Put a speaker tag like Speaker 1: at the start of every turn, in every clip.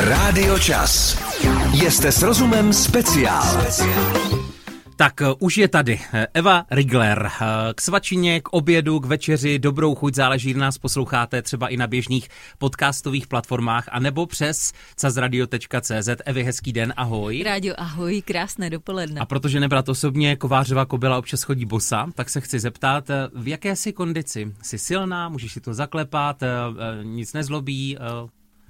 Speaker 1: Rádio Čas. Jste s rozumem speciál.
Speaker 2: Tak uh, už je tady Eva Rigler. Uh, k svačině, k obědu, k večeři, dobrou chuť, záleží, na nás posloucháte třeba i na běžných podcastových platformách, anebo přes cazradio.cz. Evi, hezký den, ahoj.
Speaker 3: Rádio, ahoj, krásné dopoledne.
Speaker 2: A protože nebrat osobně, Kovářová kobila občas chodí bosa, tak se chci zeptat, v jaké jsi kondici? Jsi silná, můžeš si to zaklepat, nic nezlobí,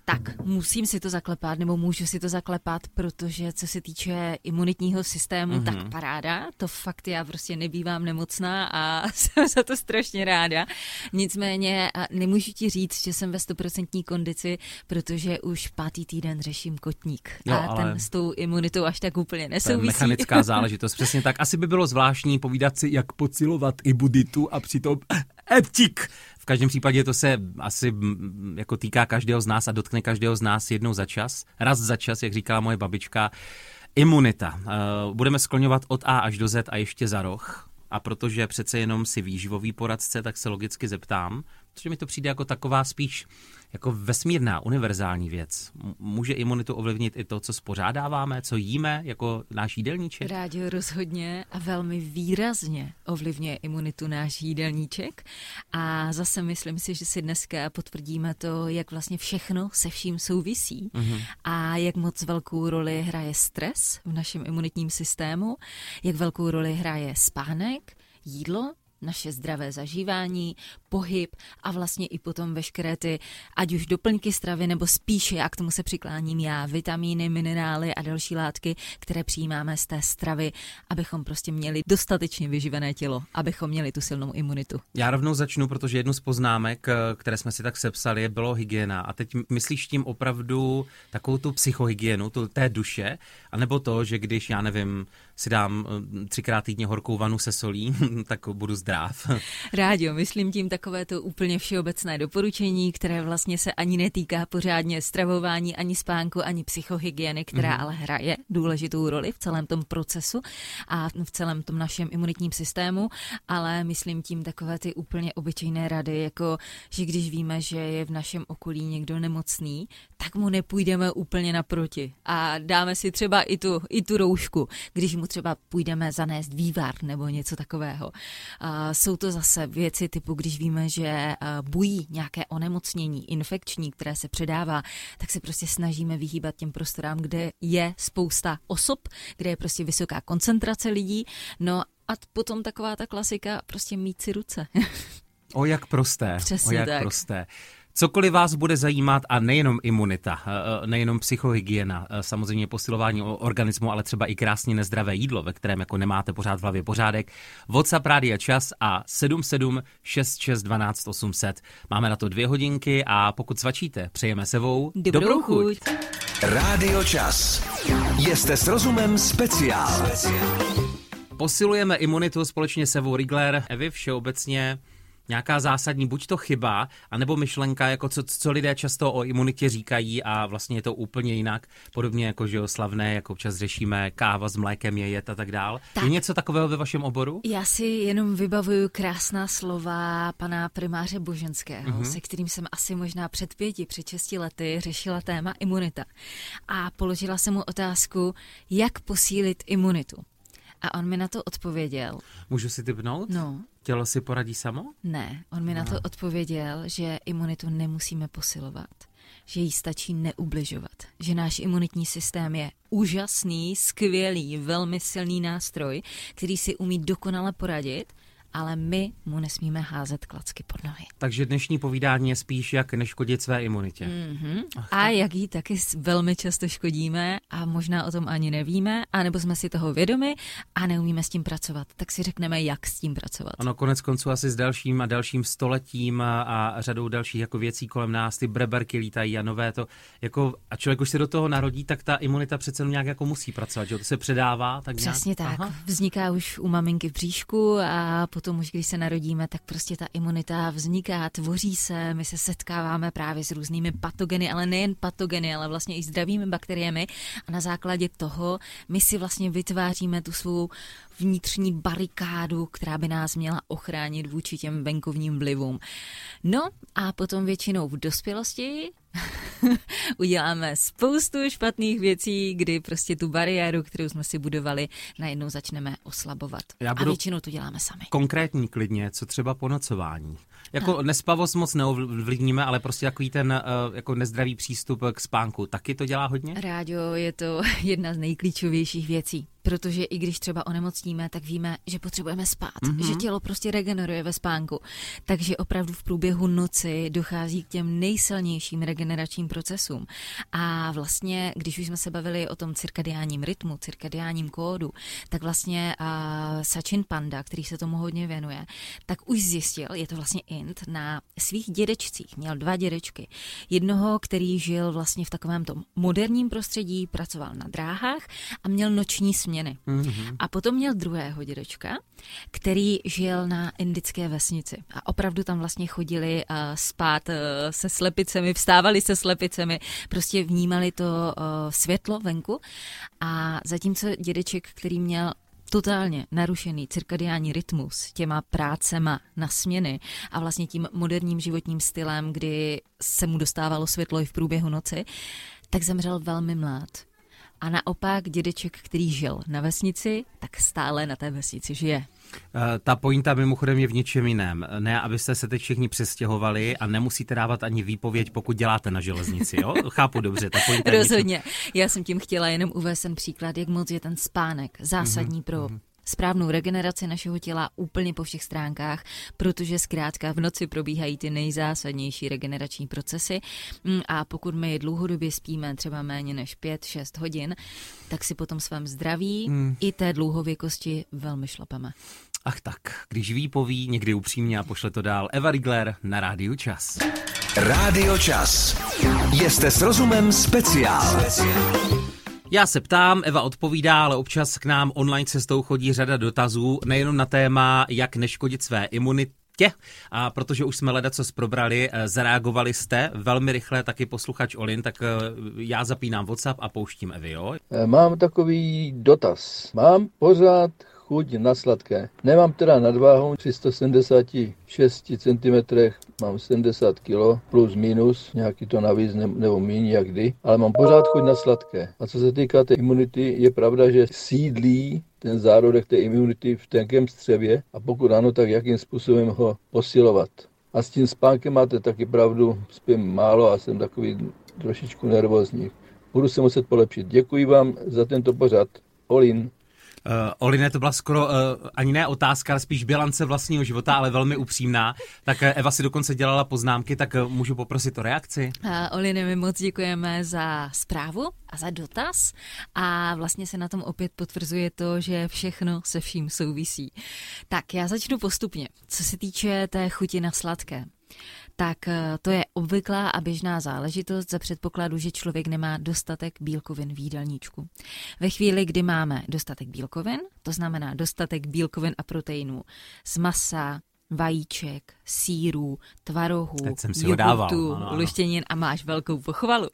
Speaker 3: tak, musím si to zaklepat, nebo můžu si to zaklepat, protože co se týče imunitního systému, mm-hmm. tak paráda. To fakt já prostě nebývám nemocná a jsem za to strašně ráda. Nicméně nemůžu ti říct, že jsem ve stoprocentní kondici, protože už pátý týden řeším kotník. Jo, a ale... ten s tou imunitou až tak úplně nesouvisí.
Speaker 2: To je mechanická záležitost, přesně tak. Asi by bylo zvláštní povídat si, jak pocilovat ibuditu a přitom etik každém případě to se asi jako týká každého z nás a dotkne každého z nás jednou za čas. Raz za čas, jak říkala moje babička. Imunita. Eh, budeme skloňovat od A až do Z a ještě za roh. A protože přece jenom si výživový poradce, tak se logicky zeptám, protože mi to přijde jako taková spíš jako vesmírná, univerzální věc. Může imunitu ovlivnit i to, co spořádáváme, co jíme, jako náš jídelníček?
Speaker 3: Rádio rozhodně a velmi výrazně ovlivňuje imunitu náš jídelníček. A zase myslím si, že si dneska potvrdíme to, jak vlastně všechno se vším souvisí mm-hmm. a jak moc velkou roli hraje stres v našem imunitním systému, jak velkou roli hraje spánek, jídlo naše zdravé zažívání, pohyb a vlastně i potom veškeré ty, ať už doplňky stravy, nebo spíše, jak tomu se přikláním já, vitamíny, minerály a další látky, které přijímáme z té stravy, abychom prostě měli dostatečně vyživené tělo, abychom měli tu silnou imunitu.
Speaker 2: Já rovnou začnu, protože jednu z poznámek, které jsme si tak sepsali, bylo hygiena. A teď myslíš tím opravdu takovou tu psychohygienu, tu té duše, anebo to, že když, já nevím, si dám eh, třikrát týdně horkou vanu se solí, tak budu zdrav.
Speaker 3: Rádio, myslím tím takové to úplně všeobecné doporučení, které vlastně se ani netýká pořádně stravování, ani spánku, ani psychohygieny, která mm-hmm. ale hraje důležitou roli v celém tom procesu a v celém tom našem imunitním systému, ale myslím tím takové ty úplně obyčejné rady, jako že když víme, že je v našem okolí někdo nemocný, tak mu nepůjdeme úplně naproti a dáme si třeba i tu, i tu roušku, když mu třeba půjdeme zanést vývar nebo něco takového. Jsou to zase věci typu, když víme, že bují nějaké onemocnění infekční, které se předává, tak se prostě snažíme vyhýbat těm prostorám, kde je spousta osob, kde je prostě vysoká koncentrace lidí. No a potom taková ta klasika, prostě mít si ruce.
Speaker 2: O jak prosté.
Speaker 3: Přesně
Speaker 2: o jak
Speaker 3: tak.
Speaker 2: prosté. Cokoliv vás bude zajímat a nejenom imunita, eh, eh, nejenom psychohygiena, eh, samozřejmě posilování organismu, ale třeba i krásně nezdravé jídlo, ve kterém jako nemáte pořád v hlavě pořádek. WhatsApp Rádia Čas a 77 66 12 800. Máme na to dvě hodinky a pokud svačíte, přejeme sebou
Speaker 3: dobrou, dobrou chuť. chuť.
Speaker 1: Rádio Čas. Jste s rozumem speciál.
Speaker 2: Posilujeme imunitu společně se Evou Rigler. Evy všeobecně nějaká zásadní buď to chyba, anebo myšlenka, jako co, co lidé často o imunitě říkají a vlastně je to úplně jinak, podobně jako že jo, slavné, jako občas řešíme káva s mlékem je jet a tak dál. Tak. Je něco takového ve vašem oboru?
Speaker 3: Já si jenom vybavuju krásná slova pana primáře Boženského, mm-hmm. se kterým jsem asi možná před pěti, před šesti lety řešila téma imunita. A položila jsem mu otázku, jak posílit imunitu. A on mi na to odpověděl.
Speaker 2: Můžu si typnout?
Speaker 3: No.
Speaker 2: Tělo si poradí samo?
Speaker 3: Ne, on mi no. na to odpověděl, že imunitu nemusíme posilovat, že jí stačí neubližovat, že náš imunitní systém je úžasný, skvělý, velmi silný nástroj, který si umí dokonale poradit ale my mu nesmíme házet klacky pod nohy.
Speaker 2: Takže dnešní povídání je spíš jak neškodit své imunitě.
Speaker 3: Mm-hmm. A jak jí taky velmi často škodíme a možná o tom ani nevíme, anebo jsme si toho vědomi a neumíme s tím pracovat. Tak si řekneme, jak s tím pracovat.
Speaker 2: Ano, konec konců asi s dalším a dalším stoletím a, a řadou dalších jako věcí kolem nás, ty breberky lítají a nové to, jako, a člověk už se do toho narodí, tak ta imunita přece nějak jako musí pracovat, že to se předává. Tak
Speaker 3: Přesně nějak, tak. Aha. Vzniká už u maminky v bříšku a potom už, když se narodíme, tak prostě ta imunita vzniká, tvoří se, my se setkáváme právě s různými patogeny, ale nejen patogeny, ale vlastně i zdravými bakteriemi. A na základě toho my si vlastně vytváříme tu svou vnitřní barikádu, která by nás měla ochránit vůči těm venkovním vlivům. No a potom většinou v dospělosti uděláme spoustu špatných věcí, kdy prostě tu bariéru, kterou jsme si budovali, najednou začneme oslabovat.
Speaker 2: Já
Speaker 3: A
Speaker 2: budu
Speaker 3: většinou to děláme sami.
Speaker 2: Konkrétní klidně, co třeba po nocování. Jako no. nespavost moc neovlivníme, ale prostě takový ten uh, jako nezdravý přístup k spánku. Taky to dělá hodně?
Speaker 3: Rádio je to jedna z nejklíčovějších věcí protože i když třeba onemocníme, tak víme, že potřebujeme spát, mm-hmm. že tělo prostě regeneruje ve spánku. Takže opravdu v průběhu noci dochází k těm nejsilnějším regeneračním procesům. A vlastně, když už jsme se bavili o tom cirkadiánním rytmu, cirkadiánním kódu, tak vlastně uh, Sachin Panda, který se tomu hodně věnuje, tak už zjistil, je to vlastně int, na svých dědečcích. Měl dva dědečky. Jednoho, který žil vlastně v takovém tom moderním prostředí, pracoval na dráhách a měl noční směr změny. Mm-hmm. A potom měl druhého dědečka, který žil na indické vesnici. A opravdu tam vlastně chodili uh, spát uh, se slepicemi, vstávali se slepicemi, prostě vnímali to uh, světlo venku. A zatímco dědeček, který měl totálně narušený cirkadiální rytmus těma prácema na směny a vlastně tím moderním životním stylem, kdy se mu dostávalo světlo i v průběhu noci, tak zemřel velmi mlád. A naopak dědeček, který žil na vesnici, tak stále na té vesnici žije.
Speaker 2: Eh, ta pointa mimochodem je v něčem jiném. Ne, abyste se teď všichni přestěhovali a nemusíte dávat ani výpověď, pokud děláte na železnici, jo? Chápu dobře, ta pointa
Speaker 3: Rozhodně. Já jsem tím chtěla jenom uvést ten příklad, jak moc je ten spánek zásadní mm-hmm. pro mm-hmm správnou regeneraci našeho těla úplně po všech stránkách, protože zkrátka v noci probíhají ty nejzásadnější regenerační procesy mm, a pokud my dlouhodobě spíme třeba méně než 5-6 hodin, tak si potom svém zdraví hmm. i té dlouhověkosti velmi šlapeme.
Speaker 2: Ach tak, když ví, poví, někdy upřímně a pošle to dál. Eva Rigler na Rádiu Čas.
Speaker 1: Rádio Čas. Jste s rozumem speciál. speciál.
Speaker 2: Já se ptám, Eva odpovídá, ale občas k nám online cestou chodí řada dotazů, nejenom na téma, jak neškodit své imunitě, a protože už jsme leda co zprobrali, eh, zareagovali jste velmi rychle, taky posluchač Olin, tak eh, já zapínám WhatsApp a pouštím Evi, jo?
Speaker 4: Eh, mám takový dotaz. Mám pořád chuť na sladké. Nemám teda nadváhu 376 cm, mám 70 kg plus minus, nějaký to navíc nebo méně jak kdy, ale mám pořád chuť na sladké. A co se týká té imunity, je pravda, že sídlí ten zárodek té imunity v tenkém střevě a pokud ano, tak jakým způsobem ho posilovat. A s tím spánkem máte taky pravdu, spím málo a jsem takový trošičku nervózní. Budu se muset polepšit. Děkuji vám za tento pořad. Olin.
Speaker 2: Uh, Oline, to byla skoro uh, ani ne otázka, ale spíš bilance vlastního života, ale velmi upřímná. Tak uh, Eva si dokonce dělala poznámky, tak můžu poprosit o reakci?
Speaker 3: Uh, Oline, my moc děkujeme za zprávu a za dotaz a vlastně se na tom opět potvrzuje to, že všechno se vším souvisí. Tak já začnu postupně. Co se týče té chuti na sladké, tak eh, to je obvyklá a běžná záležitost za předpokladu, že člověk nemá dostatek bílkovin v jídelníčku. Ve chvíli, kdy máme dostatek bílkovin, to znamená dostatek bílkovin a proteinů z masa, vajíček, sírů, tvarohů, jogurtu, luštěnin a máš velkou pochvalu,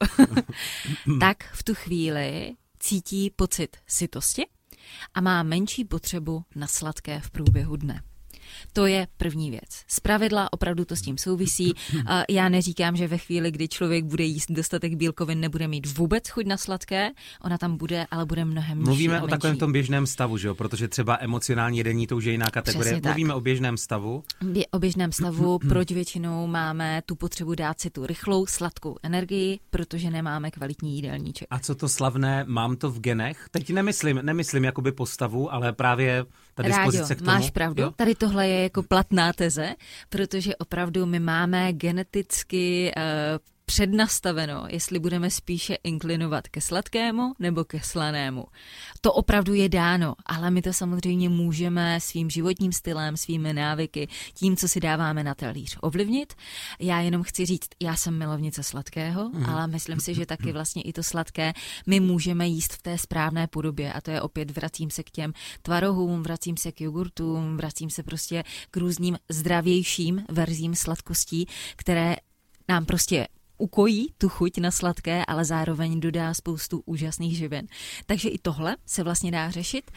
Speaker 3: tak v tu chvíli cítí pocit sytosti a má menší potřebu na sladké v průběhu dne. To je první věc. Z pravidla opravdu to s tím souvisí. Já neříkám, že ve chvíli, kdy člověk bude jíst dostatek bílkovin, nebude mít vůbec chuť na sladké. Ona tam bude, ale bude mnohem
Speaker 2: nižší Mluvíme o takovém tom běžném stavu, že jo? Protože třeba emocionální jedení to už je jiná kategorie. Přesně Mluvíme tak. o běžném stavu.
Speaker 3: Bě- o běžném stavu, proč většinou máme tu potřebu dát si tu rychlou, sladkou energii, protože nemáme kvalitní jídelníček.
Speaker 2: A co to slavné, mám to v genech? Teď nemyslím, nemyslím jakoby postavu, ale právě ta dispozice
Speaker 3: k tomu. máš pravdu. Jo? Tady tohle je jako platná teze, protože opravdu my máme geneticky uh, přednastaveno, jestli budeme spíše inklinovat ke sladkému nebo ke slanému. To opravdu je dáno, ale my to samozřejmě můžeme svým životním stylem, svými návyky, tím, co si dáváme na talíř, ovlivnit. Já jenom chci říct, já jsem milovnice sladkého, mm. ale myslím si, že taky vlastně i to sladké my můžeme jíst v té správné podobě a to je opět vracím se k těm tvarohům, vracím se k jogurtům, vracím se prostě k různým zdravějším verzím sladkostí, které nám prostě ukojí tu chuť na sladké, ale zároveň dodá spoustu úžasných živin. Takže i tohle se vlastně dá řešit.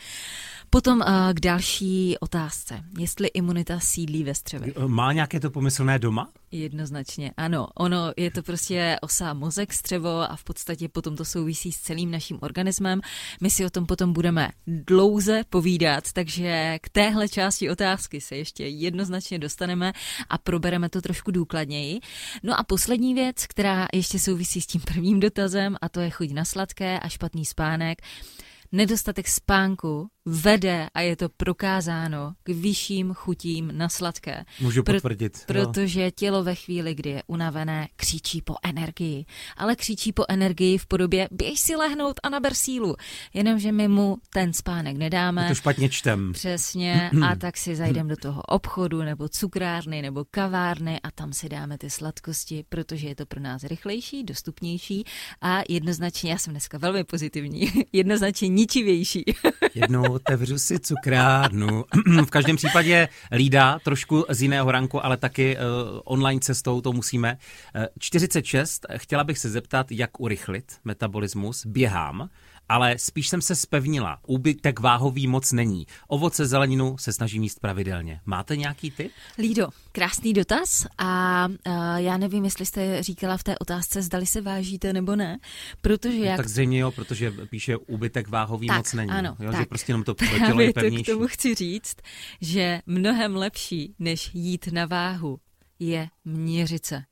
Speaker 3: Potom uh, k další otázce. Jestli imunita sídlí ve střevě.
Speaker 2: Má nějaké to pomyslné doma?
Speaker 3: Jednoznačně, ano. Ono je to prostě osa mozek, střevo a v podstatě potom to souvisí s celým naším organismem. My si o tom potom budeme dlouze povídat, takže k téhle části otázky se ještě jednoznačně dostaneme a probereme to trošku důkladněji. No a poslední věc, která ještě souvisí s tím prvním dotazem a to je chuť na sladké a špatný spánek. Nedostatek spánku vede, a je to prokázáno, k vyšším chutím na sladké.
Speaker 2: Můžu potvrdit.
Speaker 3: Pro, protože tělo ve chvíli, kdy je unavené, křičí po energii. Ale křičí po energii v podobě běž si lehnout a naber sílu. Jenomže my mu ten spánek nedáme.
Speaker 2: Je to špatně čtem.
Speaker 3: Přesně. a tak si zajdeme do toho obchodu nebo cukrárny nebo kavárny a tam si dáme ty sladkosti, protože je to pro nás rychlejší, dostupnější a jednoznačně, já jsem dneska velmi pozitivní, jednoznačně ničivější.
Speaker 2: Jednou otevřu si cukrárnu. v každém případě lída trošku z jiného ranku, ale taky uh, online cestou to musíme. Uh, 46, chtěla bych se zeptat, jak urychlit metabolismus. Běhám, ale spíš jsem se spevnila. Úbytek váhový moc není. Ovoce, zeleninu se snažím jíst pravidelně. Máte nějaký tip?
Speaker 3: Lído, krásný dotaz a uh, já nevím, jestli jste říkala v té otázce, zdali se vážíte nebo ne, protože
Speaker 2: no,
Speaker 3: jak...
Speaker 2: Tak zřejmě jo, protože píše úbytek váhový
Speaker 3: tak,
Speaker 2: moc není.
Speaker 3: Ano,
Speaker 2: jo,
Speaker 3: tak.
Speaker 2: že prostě jenom to
Speaker 3: Právě
Speaker 2: tělo je
Speaker 3: to
Speaker 2: pevnější.
Speaker 3: k tomu chci říct, že mnohem lepší, než jít na váhu, je měřit se.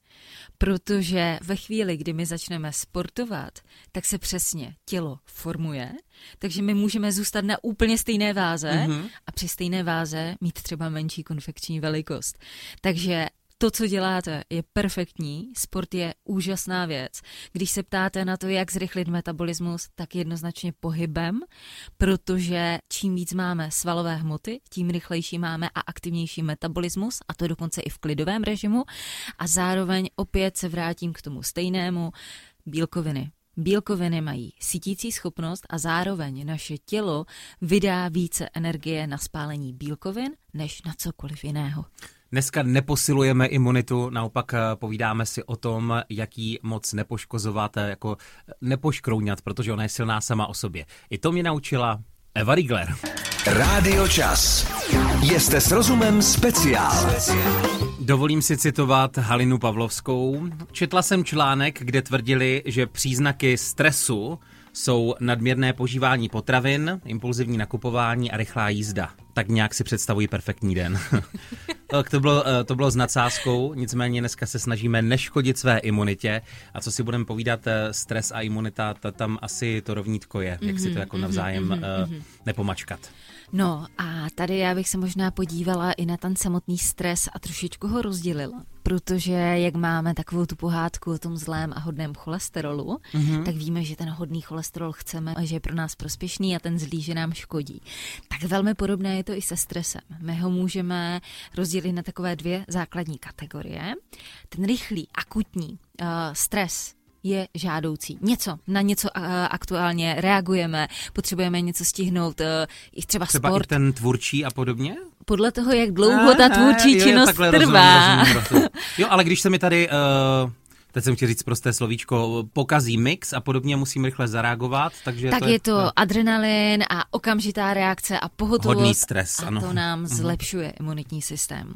Speaker 3: Protože ve chvíli, kdy my začneme sportovat, tak se přesně tělo formuje, takže my můžeme zůstat na úplně stejné váze mm-hmm. a při stejné váze mít třeba menší konfekční velikost. Takže to, co děláte, je perfektní, sport je úžasná věc. Když se ptáte na to, jak zrychlit metabolismus, tak jednoznačně pohybem, protože čím víc máme svalové hmoty, tím rychlejší máme a aktivnější metabolismus, a to dokonce i v klidovém režimu. A zároveň opět se vrátím k tomu stejnému, bílkoviny. Bílkoviny mají sítící schopnost a zároveň naše tělo vydá více energie na spálení bílkovin než na cokoliv jiného.
Speaker 2: Dneska neposilujeme imunitu, naopak eh, povídáme si o tom, jaký moc nepoškozovat, eh, jako nepoškrouňat, protože ona je silná sama o sobě. I to mě naučila Eva Rigler.
Speaker 1: Rádio Čas. Jste s rozumem speciál.
Speaker 2: Dovolím si citovat Halinu Pavlovskou. Četla jsem článek, kde tvrdili, že příznaky stresu jsou nadměrné požívání potravin, impulzivní nakupování a rychlá jízda. Tak nějak si představuji perfektní den. tak to bylo, eh, to bylo s nadsázkou, nicméně dneska se snažíme neškodit své imunitě a co si budeme povídat, eh, stres a imunita, ta tam asi to rovnítko je, jak si to jako navzájem mm-hmm. nepomačkat.
Speaker 3: No a tady já bych se možná podívala i na ten samotný stres a trošičku ho rozdělila. Protože jak máme takovou tu pohádku o tom zlém a hodném cholesterolu, mm-hmm. tak víme, že ten hodný cholesterol chceme a že je pro nás prospěšný a ten zlý, že nám škodí. Tak velmi podobné je to i se stresem. My ho můžeme rozdělit na takové dvě základní kategorie. Ten rychlý, akutní uh, stres je žádoucí. Něco, na něco aktuálně reagujeme, potřebujeme něco stihnout, uh, i třeba,
Speaker 2: Třeba
Speaker 3: sport.
Speaker 2: i ten tvůrčí a podobně?
Speaker 3: Podle toho, jak dlouho ta tvůrčí
Speaker 2: jo, jo,
Speaker 3: činnost
Speaker 2: takhle
Speaker 3: trvá.
Speaker 2: Rozumím, rozumím, jo, ale když se mi tady... Uh teď jsem chtěl říct prosté slovíčko, pokazí mix a podobně musím rychle zareagovat, takže
Speaker 3: tak
Speaker 2: to
Speaker 3: je,
Speaker 2: je
Speaker 3: to
Speaker 2: no.
Speaker 3: adrenalin a okamžitá reakce a pohotovost.
Speaker 2: Hodný stres,
Speaker 3: a
Speaker 2: ano.
Speaker 3: to nám
Speaker 2: Mhm.
Speaker 3: zlepšuje imunitní systém.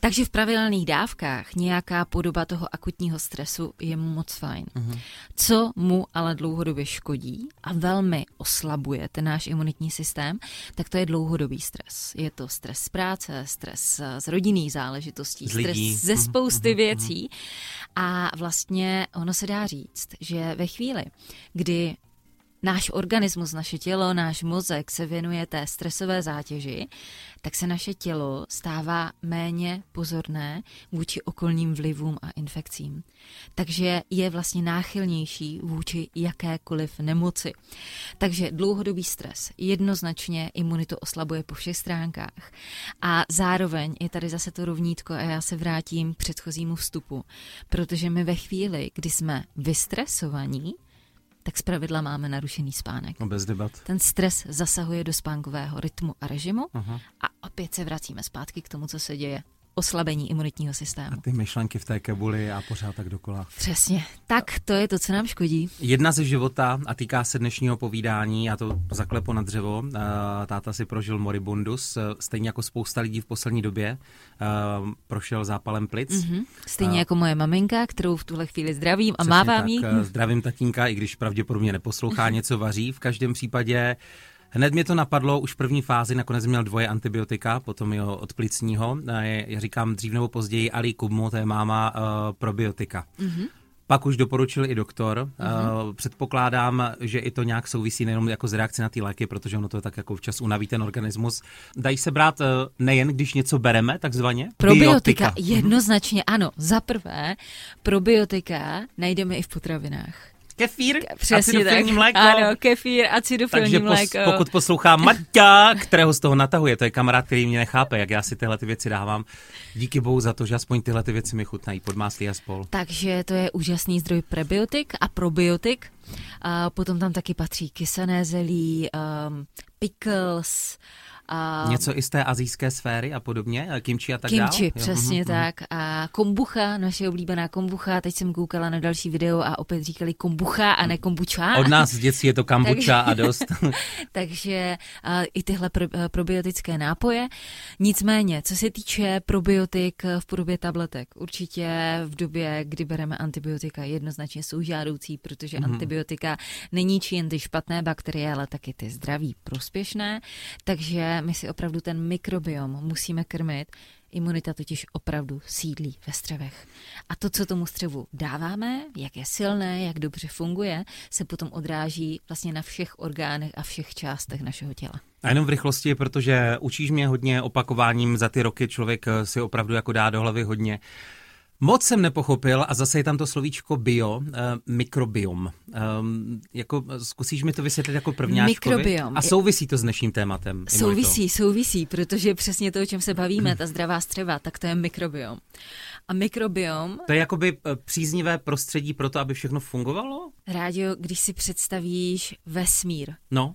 Speaker 3: Takže v pravidelných dávkách nějaká podoba toho akutního stresu je moc fajn.
Speaker 2: Mhm.
Speaker 3: Co mu ale dlouhodobě škodí a velmi oslabuje ten náš imunitní systém, tak to je dlouhodobý stres. Je to stres z práce, stres z rodinných záležitostí,
Speaker 2: Z lidí.
Speaker 3: stres ze
Speaker 2: Mhm,
Speaker 3: spousty
Speaker 2: mhm,
Speaker 3: věcí. A vlastně ono se dá říct, že ve chvíli, kdy náš organismus, naše tělo, náš mozek se věnuje té stresové zátěži, tak se naše tělo stává méně pozorné vůči okolním vlivům a infekcím. Takže je vlastně náchylnější vůči jakékoliv nemoci. Takže dlouhodobý stres jednoznačně imunitu oslabuje po všech stránkách. A zároveň je tady zase to rovnítko a já se vrátím k předchozímu vstupu, protože my ve chvíli, kdy jsme vystresovaní, tak zpravidla máme narušený spánek.
Speaker 2: No bez debat.
Speaker 3: Ten stres zasahuje do spánkového rytmu a režimu
Speaker 2: Aha.
Speaker 3: a opět se vracíme zpátky k tomu, co se děje oslabení imunitního systému.
Speaker 2: A ty myšlenky v té kebuli a pořád tak dokola.
Speaker 3: Přesně. Tak to je to, co nám škodí.
Speaker 2: Jedna ze života a týká se dnešního povídání, já to zaklepo na dřevo. Uh, táta si prožil moribundus, uh, stejně jako spousta lidí v poslední době. Uh, prošel zápalem plic.
Speaker 3: Mm-hmm. Stejně uh, jako moje maminka, kterou v tuhle chvíli zdravím a
Speaker 2: Přesně
Speaker 3: mávám
Speaker 2: tak,
Speaker 3: jí.
Speaker 2: eh, Zdravím tatínka, i když pravděpodobně neposlouchá, něco vaří. V každém případě Hned mě to napadlo, už v první fázi nakonec měl dvoje antibiotika, potom jeho od plicního. Eh, Já říkám dřív nebo později, Ali Kubmu, to je máma uh, probiotika. Mm-hmm. Pak už doporučil i doktor. Mm-hmm. Předpokládám, že i to nějak souvisí nejenom jako z reakce na ty léky, protože ono to tak jako včas unaví ten organismus. Dají se brát uh, nejen, když něco bereme, takzvaně?
Speaker 3: Probiotika, Biotika. jednoznačně ano. Za prvé, probiotika najdeme i v potravinách.
Speaker 2: Kefír,
Speaker 3: Přesně
Speaker 2: acidofilní
Speaker 3: tak.
Speaker 2: mléko.
Speaker 3: Ano, kefír, acidofilní
Speaker 2: Takže pos,
Speaker 3: mléko.
Speaker 2: pokud poslouchá Maťa, kterého z toho natahuje, to je kamarád, který mě nechápe, jak já si tyhle ty věci dávám. Díky bohu za to, že aspoň tyhle ty věci mi chutnají, podmáslí a spol.
Speaker 3: Takže to je úžasný zdroj prebiotik a probiotik. A potom tam taky patří kysané zelí, um, pickles, a
Speaker 2: Něco i z té azijské sféry a podobně, kimči a tak
Speaker 3: kimchi,
Speaker 2: Jo,
Speaker 3: přesně
Speaker 2: mhm,
Speaker 3: tak. A kombucha, naše oblíbená kombucha. Teď jsem koukala na další video a opět říkali kombucha a ne kombucha.
Speaker 2: Od nás z dětství je to kambuča a dost.
Speaker 3: Takže a, i tyhle pro, a, probiotické nápoje. Nicméně, co se týče probiotik v podobě tabletek, určitě v době, kdy bereme antibiotika, jednoznačně jsou žádoucí, protože mm. antibiotika neníčí jen ty špatné bakterie, ale taky ty zdraví prospěšné. Takže my si opravdu ten mikrobiom musíme krmit. Imunita totiž opravdu sídlí ve střevech. A to, co tomu střevu dáváme, jak je silné, jak dobře funguje, se potom odráží vlastně na všech orgánech a všech částech našeho těla.
Speaker 2: A jenom v rychlosti, protože učíš mě hodně opakováním za ty roky, člověk si opravdu jako dá do hlavy hodně. Moc jsem nepochopil a zase je tam to slovíčko bio, uh, mikrobiom. Um, jako, zkusíš mi to vysvětlit jako prvňáčkovi?
Speaker 3: Mikrobiom.
Speaker 2: A souvisí to s dnešním tématem?
Speaker 3: Souvisí, imunito. souvisí, protože přesně to, o čem se bavíme, ta zdravá střeva, tak to je mikrobiom. A mikrobiom...
Speaker 2: To je jakoby příznivé prostředí pro to, aby všechno fungovalo?
Speaker 3: Rádio, když si představíš vesmír.
Speaker 2: No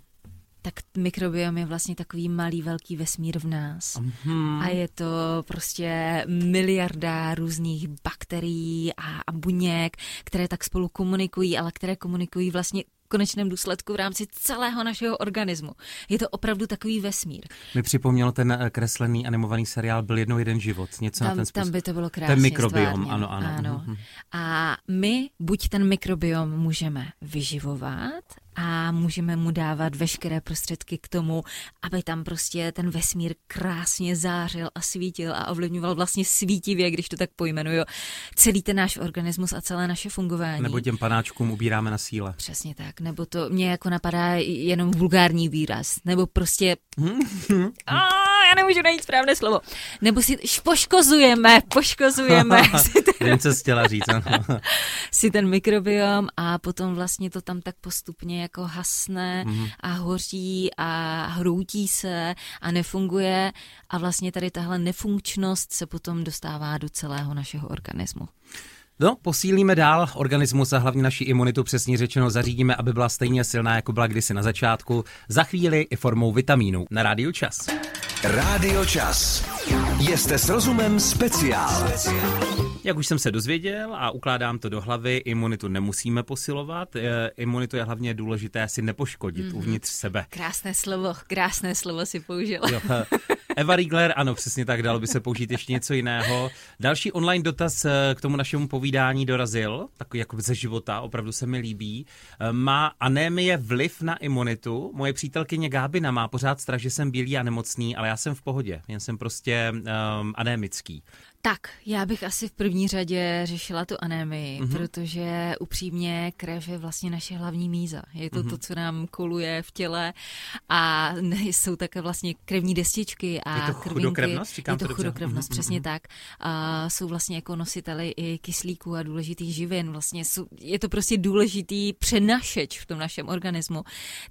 Speaker 3: tak mikrobiom je vlastně takový malý, velký vesmír v nás. Mm-hmm. A je to prostě miliarda různých bakterií a, a buněk, které tak spolu komunikují, ale které komunikují vlastně konečném důsledku v rámci celého našeho organismu. Je to opravdu takový vesmír.
Speaker 2: Mi připomnělo ten kreslený animovaný seriál Byl jednou jeden život. Něco
Speaker 3: tam,
Speaker 2: na ten způsob.
Speaker 3: Tam by to bylo krásně
Speaker 2: Ten mikrobiom, ano, ano.
Speaker 3: ano. Mm-hmm. A my buď ten mikrobiom můžeme vyživovat, a můžeme mu dávat veškeré prostředky k tomu, aby tam prostě ten vesmír krásně zářil a svítil a ovlivňoval vlastně svítivě, když to tak pojmenuju, celý ten náš organismus a celé naše fungování.
Speaker 2: Nebo těm panáčkům ubíráme na síle.
Speaker 3: Přesně tak, nebo to mě jako napadá jenom vulgární výraz, nebo prostě... a, já nemůžu najít správné slovo. Nebo si poškozujeme, poškozujeme. si
Speaker 2: ten, co chtěla říct.
Speaker 3: si ten mikrobiom a potom vlastně to tam tak postupně jako hasne mm. a hoří a hroutí se a nefunguje a vlastně tady tahle nefunkčnost se potom dostává do celého našeho organismu.
Speaker 2: No, posílíme dál organismus a hlavně naši imunitu, přesně řečeno, zařídíme, aby byla stejně silná, jako byla kdysi na začátku, za chvíli i formou vitamínů. Na Rádiu Čas.
Speaker 1: Rádio Čas. Jste s rozumem speciál.
Speaker 2: Jak už jsem se dozvěděl a ukládám to do hlavy, imunitu nemusíme posilovat. Imunitu je hlavně důležité si nepoškodit mm-hmm. uvnitř sebe.
Speaker 3: Krásné slovo, krásné slovo si použila.
Speaker 2: Jo, Eva Riegler, ano, přesně tak, dalo by se použít ještě něco jiného. Další online dotaz k tomu našemu povídání dorazil, takový jako ze života, opravdu se mi líbí. Má anémie vliv na imunitu? Moje přítelkyně Gábina má pořád strach, že jsem bílý a nemocný, ale já jsem v pohodě, jen jsem prostě um, anémický.
Speaker 3: Tak, já bych asi v první řadě řešila tu anémii, mm-hmm. protože upřímně krev je vlastně naše hlavní míza. Je to mm-hmm. to, co nám koluje v těle a jsou také vlastně krevní destičky a
Speaker 2: je to chudokrevnost,
Speaker 3: je to, to chudokrevnost, mm-hmm. přesně tak. A jsou vlastně jako nositeli i kyslíku a důležitých živin. Vlastně jsou, je to prostě důležitý přenašeč v tom našem organismu.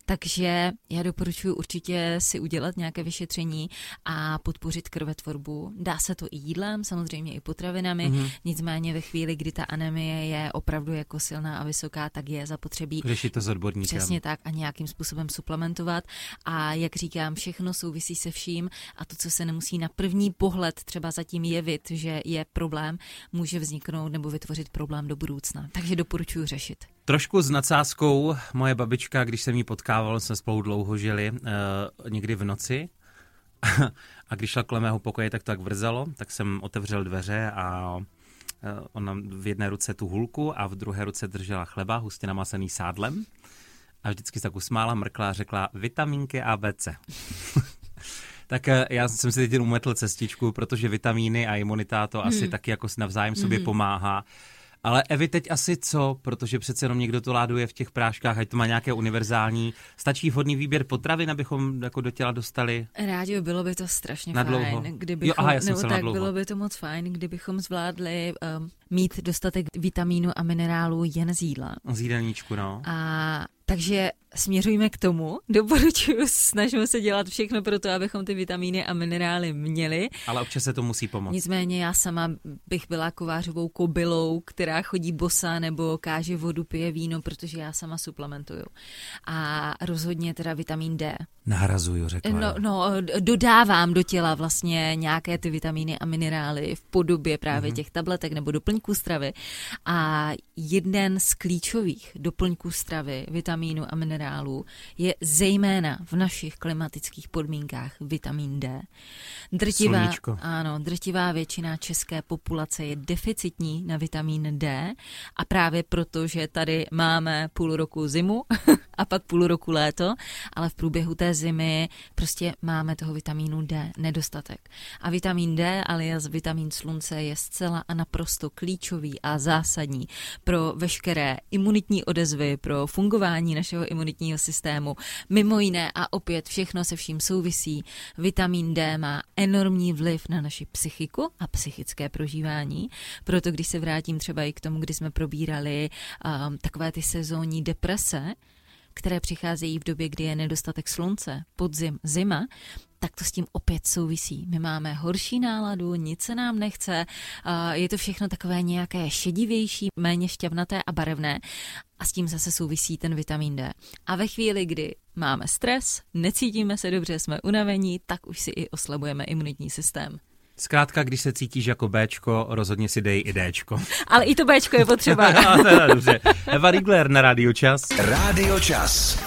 Speaker 3: Takže já doporučuji určitě si udělat nějaké vyšetření a podpořit krvetvorbu. Dá se to i jídlem, samozřejmě samozřejmě i potravinami, mm-hmm. nicméně ve chvíli, kdy ta anemie je opravdu jako silná a vysoká, tak je zapotřebí
Speaker 2: řešit to s odborníkem.
Speaker 3: Přesně tak a nějakým způsobem suplementovat a jak říkám, všechno souvisí se vším a to, co se nemusí na první pohled třeba zatím jevit, že je problém, může vzniknout nebo vytvořit problém do budoucna. Takže doporučuji řešit.
Speaker 2: Trošku s nadsázkou moje babička, když jsem ji potkával, jsme spolu dlouho žili, uh, někdy v noci. a když šla kolem mého pokoje, tak to tak vrzalo, tak jsem otevřel dveře a uh, ona v jedné ruce tu hulku a v druhé ruce držela chleba, hustě namasený sádlem. A vždycky se tak usmála, mrkla a řekla vitamínky ABC. tak eh, já jsem si teď umetl cestičku, protože vitamíny a imunita to hmm. asi taky jako navzájem sobě hmm. pomáhá. Ale Evi, teď asi co, protože přece jenom někdo to láduje v těch práškách, ať to má nějaké univerzální. Stačí vhodný výběr potravin, abychom jako do těla dostali?
Speaker 3: Rádi, bylo by to strašně
Speaker 2: na dlouho.
Speaker 3: fajn. Kdybychom, jo,
Speaker 2: aha, já jsem
Speaker 3: nebo tak bylo by to moc fajn, kdybychom zvládli um, mít dostatek vitamínu a minerálů jen z jídla.
Speaker 2: Z jídelníčku, no.
Speaker 3: A takže směřujeme k tomu. Doporučuji, snažíme se dělat všechno pro to, abychom ty vitamíny a minerály měli.
Speaker 2: Ale občas se to musí pomoct.
Speaker 3: Nicméně já sama bych byla kovářovou kobylou, která chodí bosa nebo káže vodu, pije víno, protože já sama suplementuju. A rozhodně teda vitamin D.
Speaker 2: Nahrazuju, řekla.
Speaker 3: No, no, dodávám do těla vlastně nějaké ty vitamíny a minerály v podobě právě mm-hmm. těch tabletek nebo doplňků stravy. A jeden z klíčových doplňků stravy, vitamínu a minerálů, minerálů je zejména v našich klimatických podmínkách vitamin D. Drtivá, ano, drtivá většina české populace je deficitní na vitamin D a právě proto, že tady máme půl roku zimu a pak půl roku léto, ale v průběhu té zimy prostě máme toho vitamínu D nedostatek. A vitamin D, alias vitamin slunce, je zcela a naprosto klíčový a zásadní pro veškeré imunitní odezvy, pro fungování našeho imunitního systému. Mimo jiné a opět všechno se vším souvisí. Vitamin D má enormní vliv na naši psychiku a psychické prožívání. Proto když se vrátím třeba i k tomu, kdy jsme probírali um, takové ty sezónní deprese, které přicházejí v době, kdy je nedostatek slunce, podzim, zima, tak to s tím opět souvisí. My máme horší náladu, nic se nám nechce, je to všechno takové nějaké šedivější, méně šťavnaté a barevné a s tím zase souvisí ten vitamin D. A ve chvíli, kdy máme stres, necítíme se dobře, jsme unavení, tak už si i oslabujeme imunitní systém.
Speaker 2: Zkrátka, když se cítíš jako Bčko, rozhodně si dej i Dčko.
Speaker 3: Ale i to Bčko je potřeba.
Speaker 2: teda, dobře. Eva Rigler na Radio Čas.
Speaker 1: Radio Čas.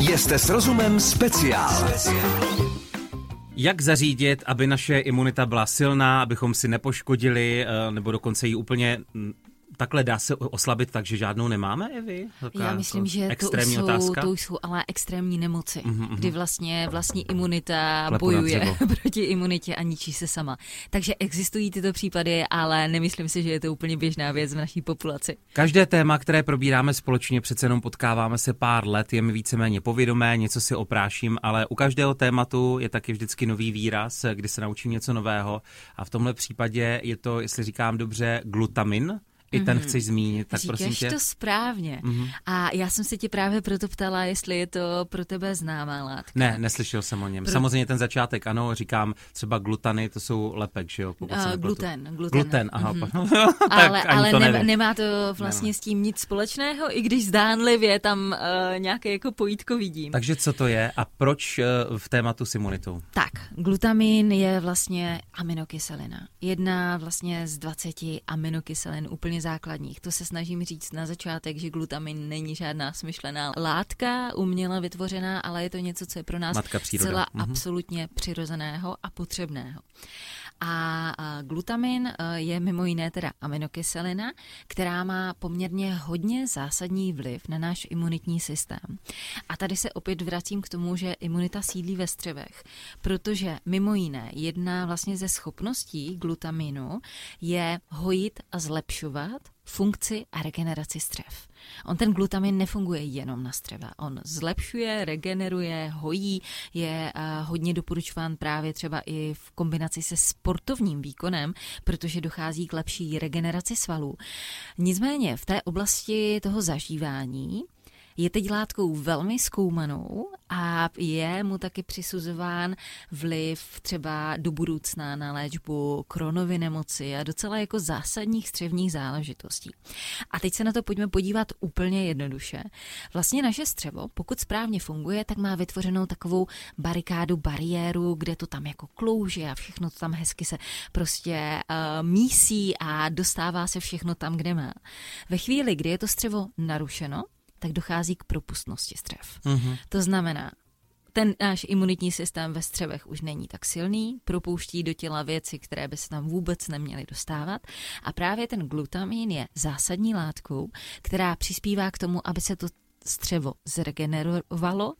Speaker 1: Jste s rozumem speciál.
Speaker 2: Jak zařídit, aby naše imunita byla silná, abychom si nepoškodili, eh, nebo dokonce ji úplně takhle dá se oslabit tak, že žádnou nemáme, Evi?
Speaker 3: Taká Já myslím, že extrémní to, jsou, otázka? to jsou ale extrémní nemoci, mm-hmm. kdy vlastně vlastní imunita Klepu bojuje proti imunitě a ničí se sama. Takže existují tyto případy, ale nemyslím si, že je to úplně běžná věc v naší populaci.
Speaker 2: Každé téma, které probíráme společně, přece jenom potkáváme se pár let, je mi víceméně povědomé, něco si opráším, ale u každého tématu je taky vždycky nový výraz, kdy se naučím něco nového a v tomhle případě je to, jestli říkám dobře, glutamin, i ten mm-hmm. chceš zmínit, tak
Speaker 3: Říkáš
Speaker 2: prosím tě.
Speaker 3: to správně. Mm-hmm. A já jsem se ti právě proto ptala, jestli je to pro tebe známá látka.
Speaker 2: Ne, neslyšel jsem o něm. Pro... Samozřejmě ten začátek, ano, říkám třeba glutany, to jsou lepek, že jo?
Speaker 3: Uh, gluten, gluten.
Speaker 2: Gluten, aha.
Speaker 3: Mm-hmm. ale ale to ne, nemá to vlastně nemá. s tím nic společného, i když zdánlivě tam uh, nějaké jako pojítko vidím.
Speaker 2: Takže co to je a proč uh, v tématu s imunitou?
Speaker 3: Tak, glutamin je vlastně aminokyselina. Jedna vlastně z 20 aminokyselin úplně úplně základních. To se snažím říct na začátek, že glutamin není žádná smyšlená látka, uměle vytvořená, ale je to něco, co je pro nás zcela mhm. absolutně přirozeného a potřebného. A glutamin e, je mimo jiné teda aminokyselina, která má poměrně hodně zásadní vliv na náš imunitní systém. A tady se opět vracím k tomu, že imunita sídlí ve střevech, protože mimo jiné jedna vlastně ze schopností glutaminu je hojit a zlepšovat funkci a regeneraci střev. On ten glutamin nefunguje jenom na střeva. On zlepšuje, regeneruje, hojí, je uh, hodně doporučován právě třeba i v kombinaci se sportovním výkonem, protože dochází k lepší regeneraci svalů. Nicméně v té oblasti toho zažívání je teď látkou velmi zkoumanou a je mu taky přisuzován vliv třeba do budoucna na léčbu kronovy nemoci a docela jako zásadních střevních záležitostí. A teď se na to pojďme podívat úplně jednoduše. Vlastně naše střevo, pokud správně funguje, tak má vytvořenou takovou barikádu, bariéru, kde to tam jako klouže a všechno to tam hezky se prostě uh, mísí a dostává se všechno tam, kde má. Ve chvíli, kdy je to střevo narušeno, tak dochází k propustnosti střev. Mm-hmm. To znamená, ten náš imunitní systém ve střevech už není tak silný, propouští do těla věci, které by se tam vůbec neměly dostávat. A právě ten glutamin je zásadní látkou, která přispívá k tomu, aby se to střevo zregenerovalo,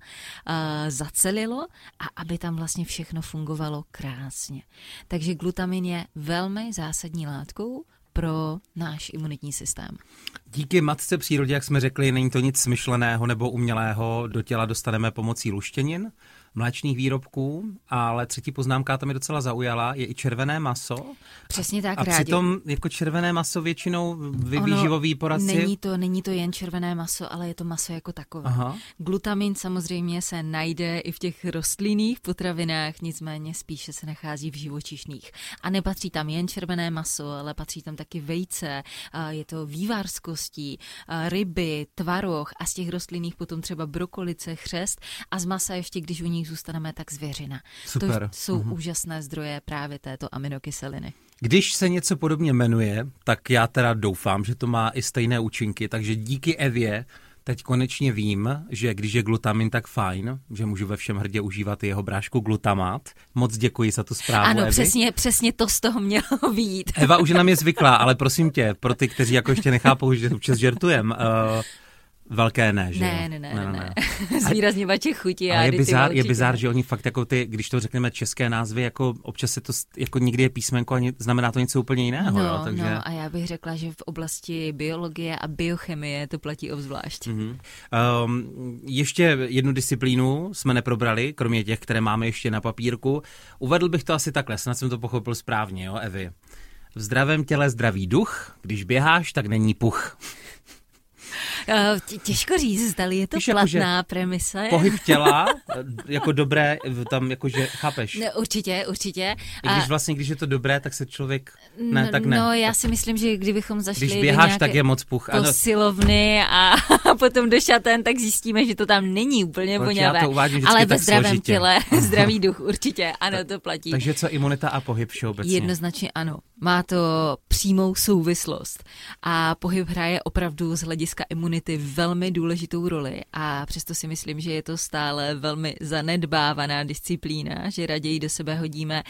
Speaker 3: zacelilo a aby tam vlastně všechno fungovalo krásně. Takže glutamin je velmi zásadní látkou, pro náš imunitní systém.
Speaker 2: Díky matce přírodě, jak jsme řekli, není to nic smyšleného nebo umělého, do těla dostaneme pomocí luštěnin mléčných výrobků, ale třetí poznámka tam je docela zaujala, je i červené maso.
Speaker 3: Přesně tak,
Speaker 2: A
Speaker 3: rádi.
Speaker 2: přitom jako červené maso většinou výživový poradci...
Speaker 3: Není to, není to jen červené maso, ale je to maso jako takové. Aha. Glutamin samozřejmě se najde i v těch rostlinných potravinách, nicméně spíše se nachází v živočišných. A nepatří tam jen červené maso, ale patří tam taky vejce, je to vývar z kostí, ryby, tvaroh a z těch rostlinných potom třeba brokolice, chřest a z masa ještě, když u nich zůstaneme, tak zvěřina.
Speaker 2: Super.
Speaker 3: To jsou uhum. úžasné zdroje právě této aminokyseliny.
Speaker 2: Když se něco podobně jmenuje, tak já teda doufám, že to má i stejné účinky, takže díky Evě teď konečně vím, že když je glutamin, tak fajn, že můžu ve všem hrdě užívat jeho brášku glutamát. Moc děkuji za tu zprávu,
Speaker 3: Ano,
Speaker 2: Evi.
Speaker 3: přesně, přesně to z toho mělo být.
Speaker 2: Eva už nám je zvyklá, ale prosím tě, pro ty, kteří jako ještě nechápou, že občas žertujem, uh, Velké ne, že
Speaker 3: ne, ne, ne, ne, ne. ne. Zvýrazněvače chutí a
Speaker 2: je bizár, je bizár, že oni fakt jako ty, když to řekneme české názvy, jako občas se to, jako nikdy je písmenko a znamená to něco úplně jiného.
Speaker 3: No,
Speaker 2: jo, takže...
Speaker 3: no a já bych řekla, že v oblasti biologie a biochemie to platí obzvlášť. Mm-hmm.
Speaker 2: Um, ještě jednu disciplínu jsme neprobrali, kromě těch, které máme ještě na papírku. Uvedl bych to asi takhle, snad jsem to pochopil správně, jo, Evi. V zdravém těle zdravý duch, když běháš, tak není puch.
Speaker 3: Eh, těžko říct, zdali je to Víš, platná jako, premise.
Speaker 2: Pohyb těla, jako dobré, tam jakože, chápeš?
Speaker 3: No, určitě, určitě.
Speaker 2: I když vlastně, když je to dobré, tak se člověk, ne, tak ne.
Speaker 3: No, já
Speaker 2: tak.
Speaker 3: si myslím, že kdybychom zašli
Speaker 2: Když běháš, tak je moc puch.
Speaker 3: Posilovny a potom do šaten, tak zjistíme, že to tam není úplně voňavé. Ale ve zdravém
Speaker 2: složitě.
Speaker 3: těle, zdravý duch, určitě, ano, to platí.
Speaker 2: Takže co imunita a pohyb všeobecně?
Speaker 3: Jednoznačně ano. Má to přímou souvislost a pohyb hraje opravdu z hlediska imunity velmi důležitou roli a přesto si myslím, že je to stále velmi zanedbávaná disciplína, že raději do sebe hodíme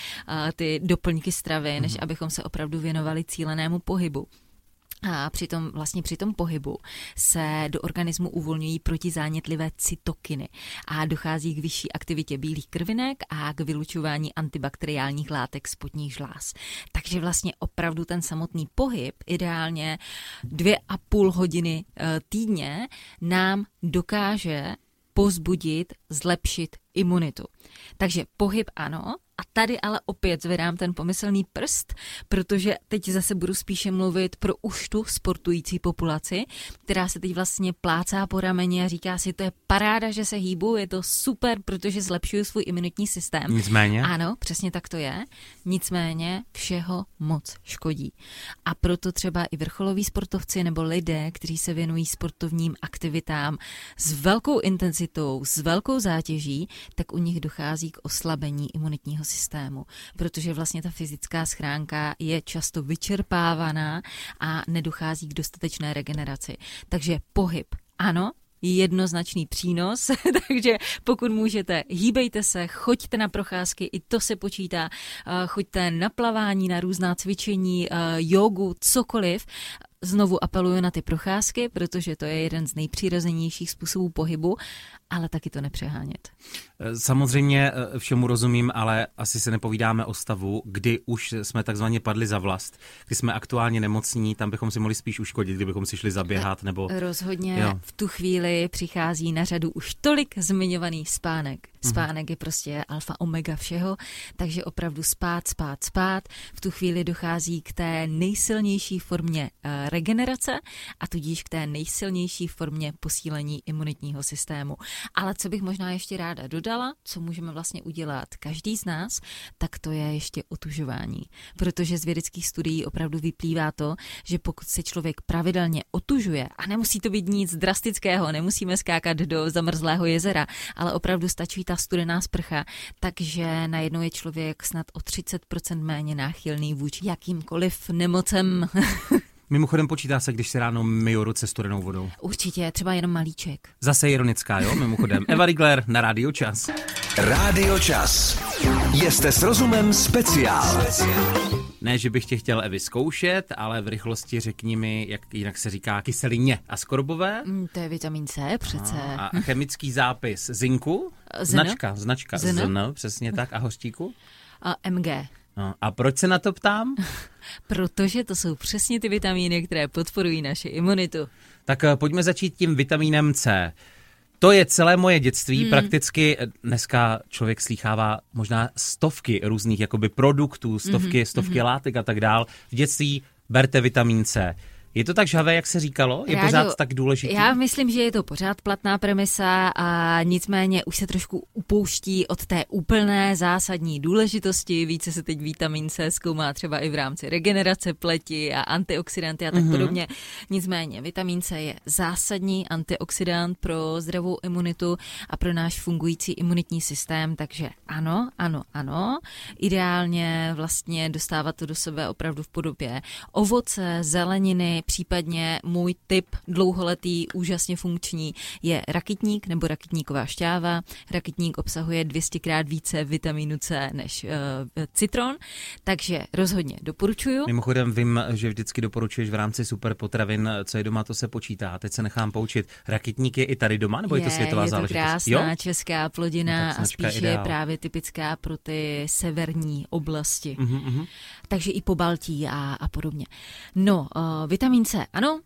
Speaker 3: ty doplňky stravy, než mhm. abychom se opravdu věnovali cílenému pohybu. A při tom, vlastně při tom pohybu se do organismu uvolňují protizánětlivé cytokiny a dochází k vyšší aktivitě bílých krvinek a k vylučování antibakteriálních látek spodních žláz. Takže vlastně opravdu ten samotný pohyb, ideálně dvě a půl hodiny eh, týdně, nám dokáže pozbudit, zlepšit imunitu. Takže pohyb ano, a tady ale opět zvedám ten pomyslný prst, protože teď zase budu spíše mluvit pro už tu sportující populaci, která se teď vlastně plácá po rameni a říká si, to je paráda, že se hýbu, je to super, protože zlepšuju svůj imunitní systém.
Speaker 2: Nicméně?
Speaker 3: Ano, přesně tak to je. Nicméně všeho moc škodí. A proto třeba i vrcholoví sportovci nebo lidé, kteří se věnují sportovním aktivitám s velkou intenzitou, s velkou zátěží, tak u nich dochází k oslabení imunitního systému, protože vlastně ta fyzická schránka je často vyčerpávaná a nedochází k dostatečné regeneraci. Takže pohyb, ano, jednoznačný přínos, takže pokud můžete, hýbejte se, choďte na procházky, i to se počítá, choďte na plavání, na různá cvičení, jogu, cokoliv, Znovu apeluju na ty procházky, protože to je jeden z nejpřirozenějších způsobů pohybu ale taky to nepřehánět.
Speaker 2: Samozřejmě eh, všemu rozumím, ale asi se nepovídáme o stavu, kdy už jsme takzvaně padli za vlast, kdy jsme aktuálně nemocní, tam bychom si mohli spíš uškodit, kdybychom si šli zaběhat nebo...
Speaker 3: Rozhodně
Speaker 2: Jo.
Speaker 3: v tu chvíli přichází na řadu už tolik zmiňovaný spánek. Spánek je prostě alfa omega všeho, takže opravdu spát, spát, spát. V tu chvíli dochází k té nejsilnější formě eh, regenerace a tudíž k té nejsilnější formě posílení imunitního systému. Ale co bych možná ještě ráda dodala, co můžeme vlastně udělat každý z nás, tak to je ještě otužování. Protože z vědeckých studií opravdu vyplývá to, že pokud se člověk pravidelně otužuje, a nemusí to být nic drastického, nemusíme skákat do zamrzlého jezera, ale opravdu stačí ta studená sprcha, takže najednou je člověk snad o 30% méně náchylný vůči jakýmkoliv nemocem.
Speaker 2: Mimochodem počítá se, když se ráno myju ruce studenou vodou.
Speaker 3: Určitě, třeba jenom malíček.
Speaker 2: Zase ironická, jo, mimochodem. Eva Rigler na Radio Čas.
Speaker 1: Rádio Čas. Jste s rozumem speciál.
Speaker 2: Ne, že bych tě chtěl Evi zkoušet, ale v rychlosti řekni mi, jak jinak se říká kyselině a skorbové.
Speaker 3: Mm, to je vitamin C přece.
Speaker 2: A chemický zápis zinku.
Speaker 3: Zn?
Speaker 2: Značka, značka.
Speaker 3: Zn?
Speaker 2: Zn, přesně tak. A hořtíku.
Speaker 3: A MG.
Speaker 2: No, a proč se na to ptám?
Speaker 3: Protože to jsou přesně ty vitamíny, které podporují naši imunitu.
Speaker 2: Tak eh, pojďme začít tím vitamínem C. To je celé moje dětství. Hmm. Prakticky eh, dneska člověk slýchává možná stovky různých jakoby produktů, stovky, stovky látek a tak dál. V dětství berte vitamin C. Je to tak žhavé, jak se říkalo? Je
Speaker 3: Ráďo,
Speaker 2: pořád tak důležitý?
Speaker 3: Já myslím, že je to pořád platná premisa a nicméně už se trošku upouští od té úplné zásadní důležitosti. Více se teď vitamin C zkoumá třeba i v rámci regenerace pleti a antioxidanty a tak mm-hmm. podobně. Nicméně vitamin C je zásadní antioxidant pro zdravou imunitu a pro náš fungující imunitní systém, takže ano, ano, ano. Ideálně vlastně dostávat to do sebe opravdu v podobě ovoce, zeleniny, případně můj typ dlouholetý, úžasně funkční je rakitník nebo rakitníková šťáva. Rakitník obsahuje 200 krát více vitamínu C než uh, citron, takže rozhodně doporučuju.
Speaker 2: Mimochodem vím, že vždycky doporučuješ v rámci super potravin, co je doma, to se počítá. Teď se nechám poučit. Rakitník je i tady doma, nebo je, je to světová
Speaker 3: je to
Speaker 2: záležitost?
Speaker 3: krásná
Speaker 2: jo?
Speaker 3: česká plodina
Speaker 2: No
Speaker 3: a spíš je
Speaker 2: ideál.
Speaker 3: právě typická pro ty severní oblasti.
Speaker 2: Mhm, mhm.
Speaker 3: Takže i po Baltí a, a podobně. No, uh, vitamin C, ano,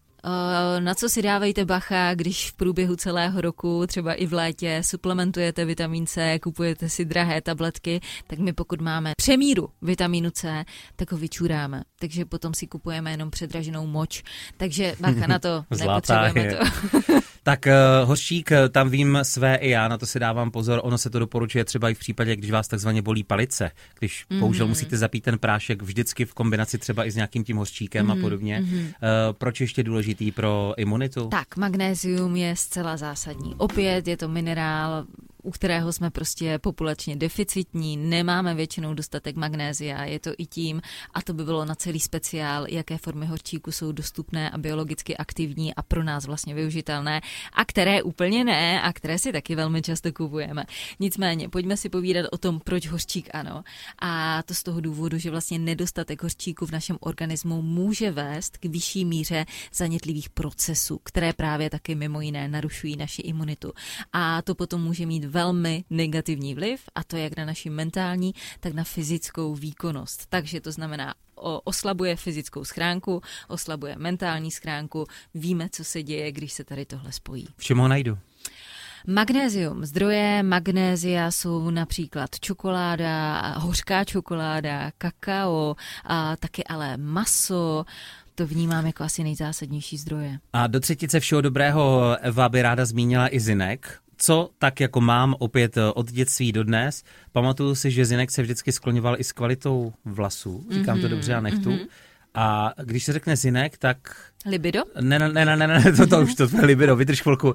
Speaker 3: na co si dávejte bacha, když v průběhu celého roku, třeba i v létě, suplementujete vitamin C, kupujete si drahé tabletky, tak my pokud máme přemíru vitamínu C, tak ho vyčuráme. Takže potom si kupujeme jenom předraženou moč. Takže bacha na to, nepotřebujeme
Speaker 2: je.
Speaker 3: to.
Speaker 2: Tak uh, hořčík, eh, tam vím své i já, na to si dávám pozor. Ono se to doporučuje třeba i v případě, když vás takzvaně bolí palice. Když mm-hmm. bohužel musíte zapít ten prášek vždycky v kombinaci třeba i s nějakým tím hořčíkem mm-hmm. a podobně. Mm-hmm. Proč ještě důležitý pro imunitu?
Speaker 3: Tak, magnézium je zcela zásadní. Opět je to minerál, u kterého jsme prostě populačně deficitní, nemáme většinou dostatek magnézia, je to i tím, a to by bylo na celý speciál, jaké formy horčíku jsou dostupné a biologicky aktivní a pro nás vlastně využitelné, a které úplně ne, a které si taky velmi často kupujeme. Nicméně, pojďme si povídat o tom, proč hořčík ano. A to z toho důvodu, že vlastně nedostatek hořčíku v našem organismu může vést k vyšší míře zanětlivých procesů, které právě taky mimo jiné narušují naši imunitu. A to potom může mít velmi negativní vliv, a to jak na naši mentální, tak na fyzickou výkonnost. Takže to znamená, oslabuje fyzickou schránku, oslabuje mentální schránku, víme, co se děje, když se tady tohle spojí.
Speaker 2: V čem ho najdu?
Speaker 3: Magnézium. Zdroje magnézia jsou například čokoláda, hořká čokoláda, kakao, a taky ale maso. To vnímám jako asi nejzásadnější zdroje.
Speaker 2: A do třetice všeho dobrého Eva by ráda zmínila i zinek. Co tak jako mám opět eh, od dětství do dnes. Pamatuju si, že zinek se vždycky skloňoval i s kvalitou vlasů. Říkám to dobře a nechtu.
Speaker 3: mhm.
Speaker 2: A když se řekne zinek, tak
Speaker 3: Libido?
Speaker 2: Ne, ne, ne, ne, ne, to, to už to je libido, vydrž chvilku.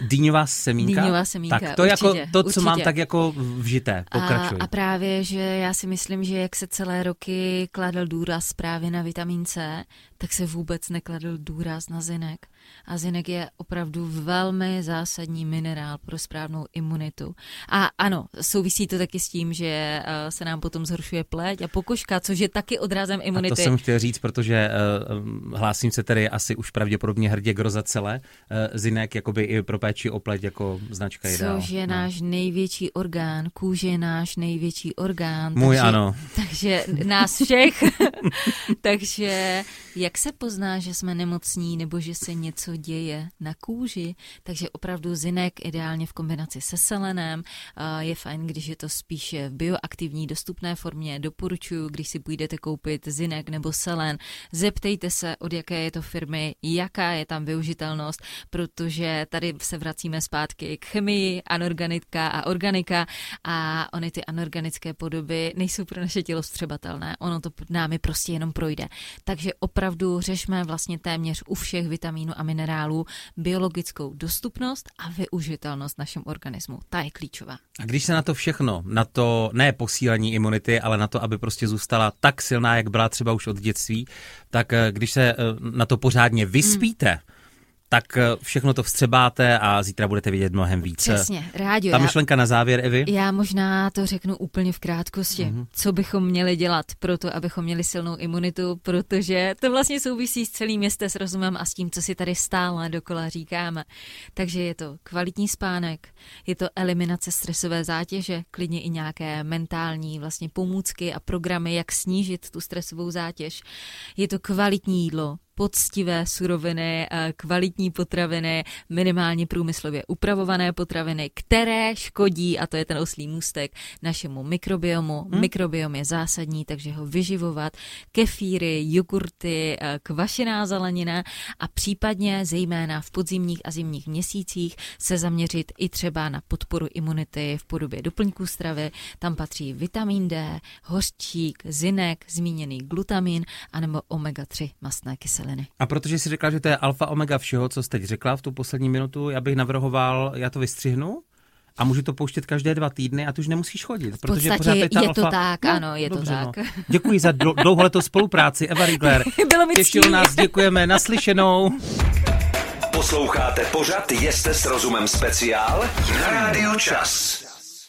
Speaker 2: Dýňová semínka?
Speaker 3: Dýňová semínka,
Speaker 2: Tak to
Speaker 3: určitě,
Speaker 2: jako to, co
Speaker 3: určitě.
Speaker 2: mám tak jako vžité, pokračuj.
Speaker 3: A, a právě, že já si myslím, že jak se celé roky kladl důraz právě na vitamin C, tak se vůbec nekladl důraz na zinek. A zinek je opravdu velmi zásadní minerál pro správnou imunitu. A ano, souvisí to taky s tím, že eh, se nám potom zhoršuje pleť a pokožka, což je taky odrazem
Speaker 2: A
Speaker 3: imunity.
Speaker 2: to jsem chtěl říct, protože uh, hlásím se tedy asi už pravděpodobně hrdě groza celé. Uh, zinek jakoby i pro péči o pleť jako značka ideál.
Speaker 3: Což je
Speaker 2: no.
Speaker 3: náš největší orgán, kůže je náš největší orgán.
Speaker 2: Můj
Speaker 3: takže,
Speaker 2: ano.
Speaker 3: Takže nás všech. takže jak se pozná, že jsme nemocní nebo že se něco děje na kůži? Takže opravdu zinek ideálně v kombinaci se selenem. Je fajn, když je to spíše v bioaktivní dostupné formě. Doporučuji, když si půjdete koupit zinek nebo selen, zeptejte se, od jaké je to firmy, jaká je tam využitelnost, protože tady se vracíme zpátky k chemii, anorganika a organika a ony ty anorganické podoby nejsou pro naše tělo střebatelné, ono to námi prostě jenom projde. Takže opravdu řešme vlastně téměř u všech vitamínů a minerálů biologickou dostupnost a využitelnost našem organismu. Ta je klíčová.
Speaker 2: A když se na to všechno, na to ne posílení imunity, ale na to, aby prostě zůstala tak silná, jak byla třeba už od dětství, tak eh, když se eh, na to pořádně vyspíte, hmm tak eh, všechno to vstřebáte a zítra budete vidět mnohem více.
Speaker 3: Přesně, rádio.
Speaker 2: Ta myšlenka na závěr, Evi?
Speaker 3: Já možná to řeknu úplně v krátkosti. Mm-hmm. Co bychom měli dělat pro to, abychom měli silnou imunitu, protože to vlastně souvisí s celým městem s rozumem a s tím, co si tady stále dokola říkáme. Takže je to kvalitní spánek, je to eliminace stresové zátěže, klidně i nějaké mentální vlastně pomůcky a programy, jak snížit tu stresovou zátěž. Je to kvalitní jídlo, poctivé suroviny, eh, kvalitní potraviny, minimálně průmyslově upravované potraviny, které škodí, a to je ten oslý můstek, našemu mikrobiomu. Hmm. Mikrobiom je zásadní, takže ho vyživovat. Kefíry, jogurty, eh, kvašená zelenina a případně zejména v podzimních a zimních měsících se zaměřit i třeba na podporu imunity v podobě doplňků stravy. Tam patří vitamin D, hořčík, zinek, zmíněný glutamin anebo omega-3 mastné kyseliny kyseliny.
Speaker 2: A protože jsi řekla, že to je alfa omega všeho, co jsi teď řekla v tu poslední minutu, já bych navrhoval, já to vystřihnu, a můžu to pouštět každé dva týdny a tu už nemusíš chodit.
Speaker 3: V protože pořád je, ta je alfa... to tak, no, ano, je dobře, to tak. No.
Speaker 2: Děkuji za dlouholetou spolupráci, Eva Rigler.
Speaker 3: Bylo mi
Speaker 2: Těšilo nás, děkujeme, naslyšenou.
Speaker 1: Posloucháte pořad Jeste s rozumem speciál na Rádiu Čas.